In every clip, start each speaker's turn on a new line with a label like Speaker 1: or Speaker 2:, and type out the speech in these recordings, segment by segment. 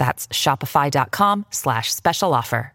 Speaker 1: That's shopify.com slash special offer.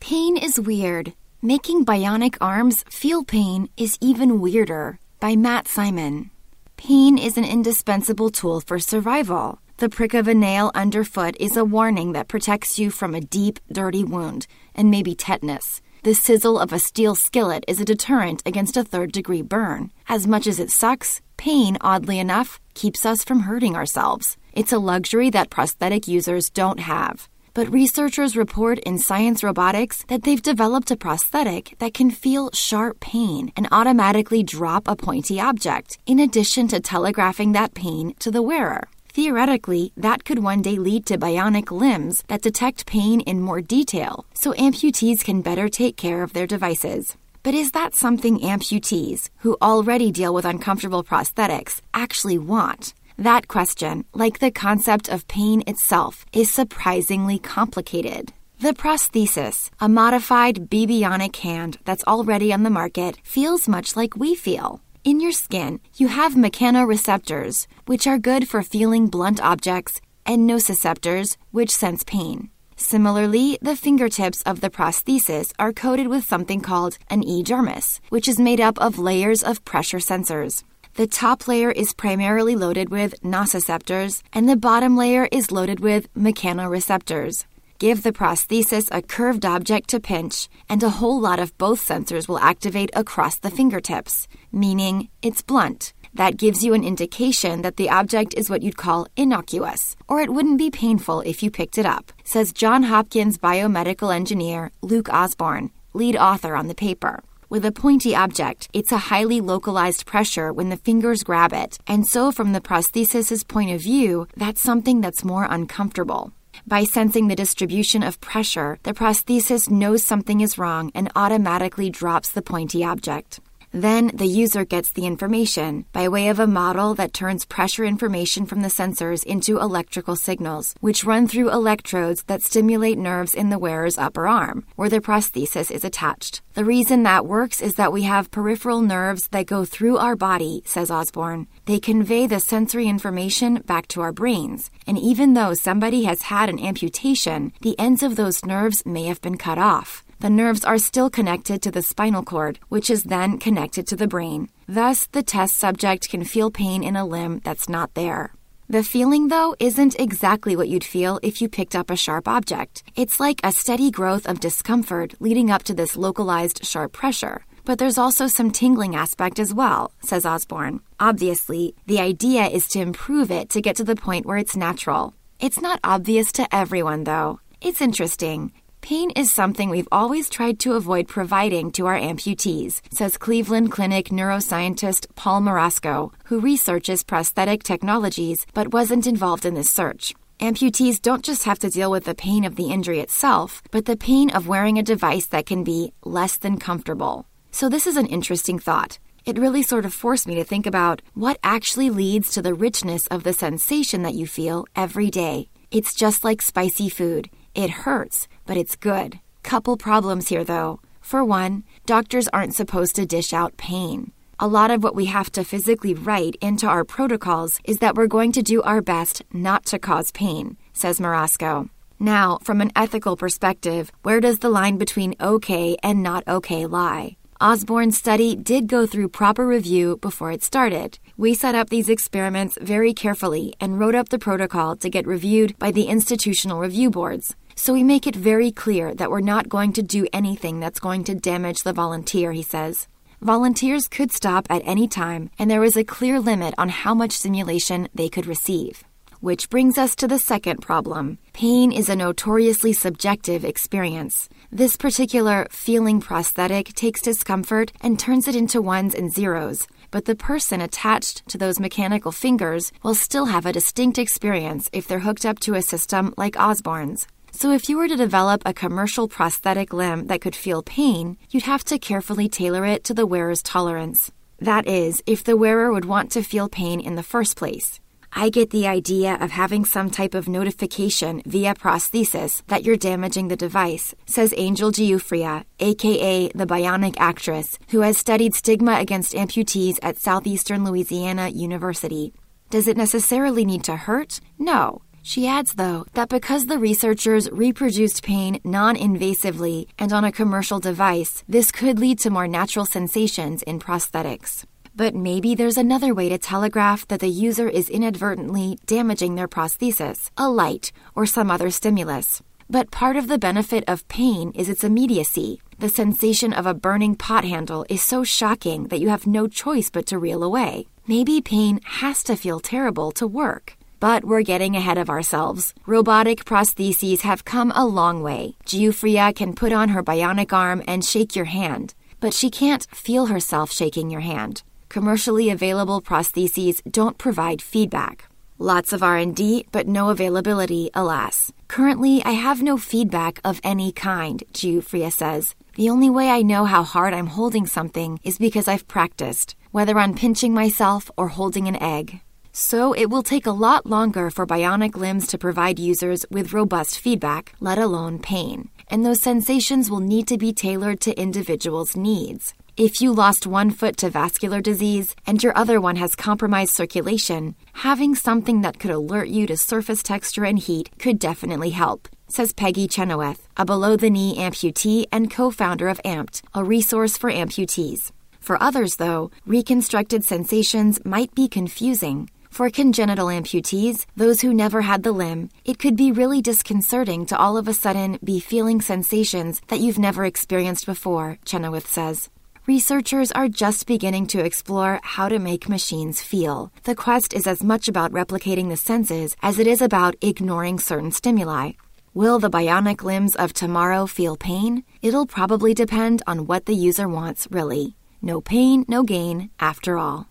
Speaker 2: Pain is weird. Making bionic arms feel pain is even weirder. By Matt Simon. Pain is an indispensable tool for survival. The prick of a nail underfoot is a warning that protects you from a deep, dirty wound and maybe tetanus. The sizzle of a steel skillet is a deterrent against a third degree burn. As much as it sucks, pain, oddly enough, keeps us from hurting ourselves. It's a luxury that prosthetic users don't have. But researchers report in Science Robotics that they've developed a prosthetic that can feel sharp pain and automatically drop a pointy object, in addition to telegraphing that pain to the wearer. Theoretically, that could one day lead to bionic limbs that detect pain in more detail, so amputees can better take care of their devices. But is that something amputees, who already deal with uncomfortable prosthetics, actually want? That question, like the concept of pain itself, is surprisingly complicated. The prosthesis, a modified bionic hand that's already on the market, feels much like we feel. In your skin, you have mechanoreceptors, which are good for feeling blunt objects, and nociceptors, which sense pain. Similarly, the fingertips of the prosthesis are coated with something called an epidermis, which is made up of layers of pressure sensors. The top layer is primarily loaded with nociceptors, and the bottom layer is loaded with mechanoreceptors. Give the prosthesis a curved object to pinch, and a whole lot of both sensors will activate across the fingertips, meaning it's blunt. That gives you an indication that the object is what you'd call innocuous, or it wouldn't be painful if you picked it up, says John Hopkins biomedical engineer Luke Osborn, lead author on the paper. With a pointy object, it's a highly localized pressure when the fingers grab it, and so from the prosthesis's point of view, that's something that's more uncomfortable. By sensing the distribution of pressure, the prosthesis knows something is wrong and automatically drops the pointy object. Then the user gets the information by way of a model that turns pressure information from the sensors into electrical signals, which run through electrodes that stimulate nerves in the wearer's upper arm, where the prosthesis is attached. The reason that works is that we have peripheral nerves that go through our body, says Osborn. They convey the sensory information back to our brains. And even though somebody has had an amputation, the ends of those nerves may have been cut off the nerves are still connected to the spinal cord, which is then connected to the brain. Thus, the test subject can feel pain in a limb that's not there. The feeling, though, isn't exactly what you'd feel if you picked up a sharp object. It's like a steady growth of discomfort leading up to this localized sharp pressure. But there's also some tingling aspect as well, says Osborn. Obviously, the idea is to improve it to get to the point where it's natural. It's not obvious to everyone, though. It's interesting. Pain is something we've always tried to avoid providing to our amputees, says Cleveland Clinic neuroscientist Paul Marasco, who researches prosthetic technologies but wasn't involved in this search. Amputees don't just have to deal with the pain of the injury itself, but the pain of wearing a device that can be less than comfortable. So, this is an interesting thought. It really sort of forced me to think about what actually leads to the richness of the sensation that you feel every day. It's just like spicy food. It hurts, but it's good. Couple problems here though. For one, doctors aren't supposed to dish out pain. A lot of what we have to physically write into our protocols is that we're going to do our best not to cause pain, says Marasco. Now, from an ethical perspective, where does the line between okay and not okay lie? Osborn's study did go through proper review before it started. We set up these experiments very carefully and wrote up the protocol to get reviewed by the institutional review boards. So we make it very clear that we're not going to do anything that's going to damage the volunteer, he says. Volunteers could stop at any time, and there was a clear limit on how much stimulation they could receive. Which brings us to the second problem. Pain is a notoriously subjective experience. This particular feeling prosthetic takes discomfort and turns it into ones and zeros, but the person attached to those mechanical fingers will still have a distinct experience if they're hooked up to a system like Osborn's. So, if you were to develop a commercial prosthetic limb that could feel pain, you'd have to carefully tailor it to the wearer's tolerance. That is, if the wearer would want to feel pain in the first place. I get the idea of having some type of notification via prosthesis that you're damaging the device, says Angel Giuffria, aka the Bionic Actress, who has studied stigma against amputees at Southeastern Louisiana University. Does it necessarily need to hurt? No. She adds, though, that because the researchers reproduced pain non invasively and on a commercial device, this could lead to more natural sensations in prosthetics. But maybe there's another way to telegraph that the user is inadvertently damaging their prosthesis, a light, or some other stimulus. But part of the benefit of pain is its immediacy. The sensation of a burning pot handle is so shocking that you have no choice but to reel away. Maybe pain has to feel terrible to work. But we're getting ahead of ourselves. Robotic prostheses have come a long way. Giuffria can put on her bionic arm and shake your hand, but she can't feel herself shaking your hand. Commercially available prostheses don't provide feedback. Lots of R&D, but no availability, alas. Currently, I have no feedback of any kind, Giuffria says. The only way I know how hard I'm holding something is because I've practiced, whether on pinching myself or holding an egg. So it will take a lot longer for bionic limbs to provide users with robust feedback, let alone pain. And those sensations will need to be tailored to individuals' needs. If you lost one foot to vascular disease and your other one has compromised circulation, having something that could alert you to surface texture and heat could definitely help, says Peggy Chenoweth, a below the knee amputee and co founder of AMPT, a resource for amputees. For others, though, reconstructed sensations might be confusing. For congenital amputees, those who never had the limb, it could be really disconcerting to all of a sudden be feeling sensations that you've never experienced before, Chenoweth says. Researchers are just beginning to explore how to make machines feel. The quest is as much about replicating the senses as it is about ignoring certain stimuli. Will the bionic limbs of tomorrow feel pain? It'll probably depend on what the user wants, really. No pain, no gain, after all.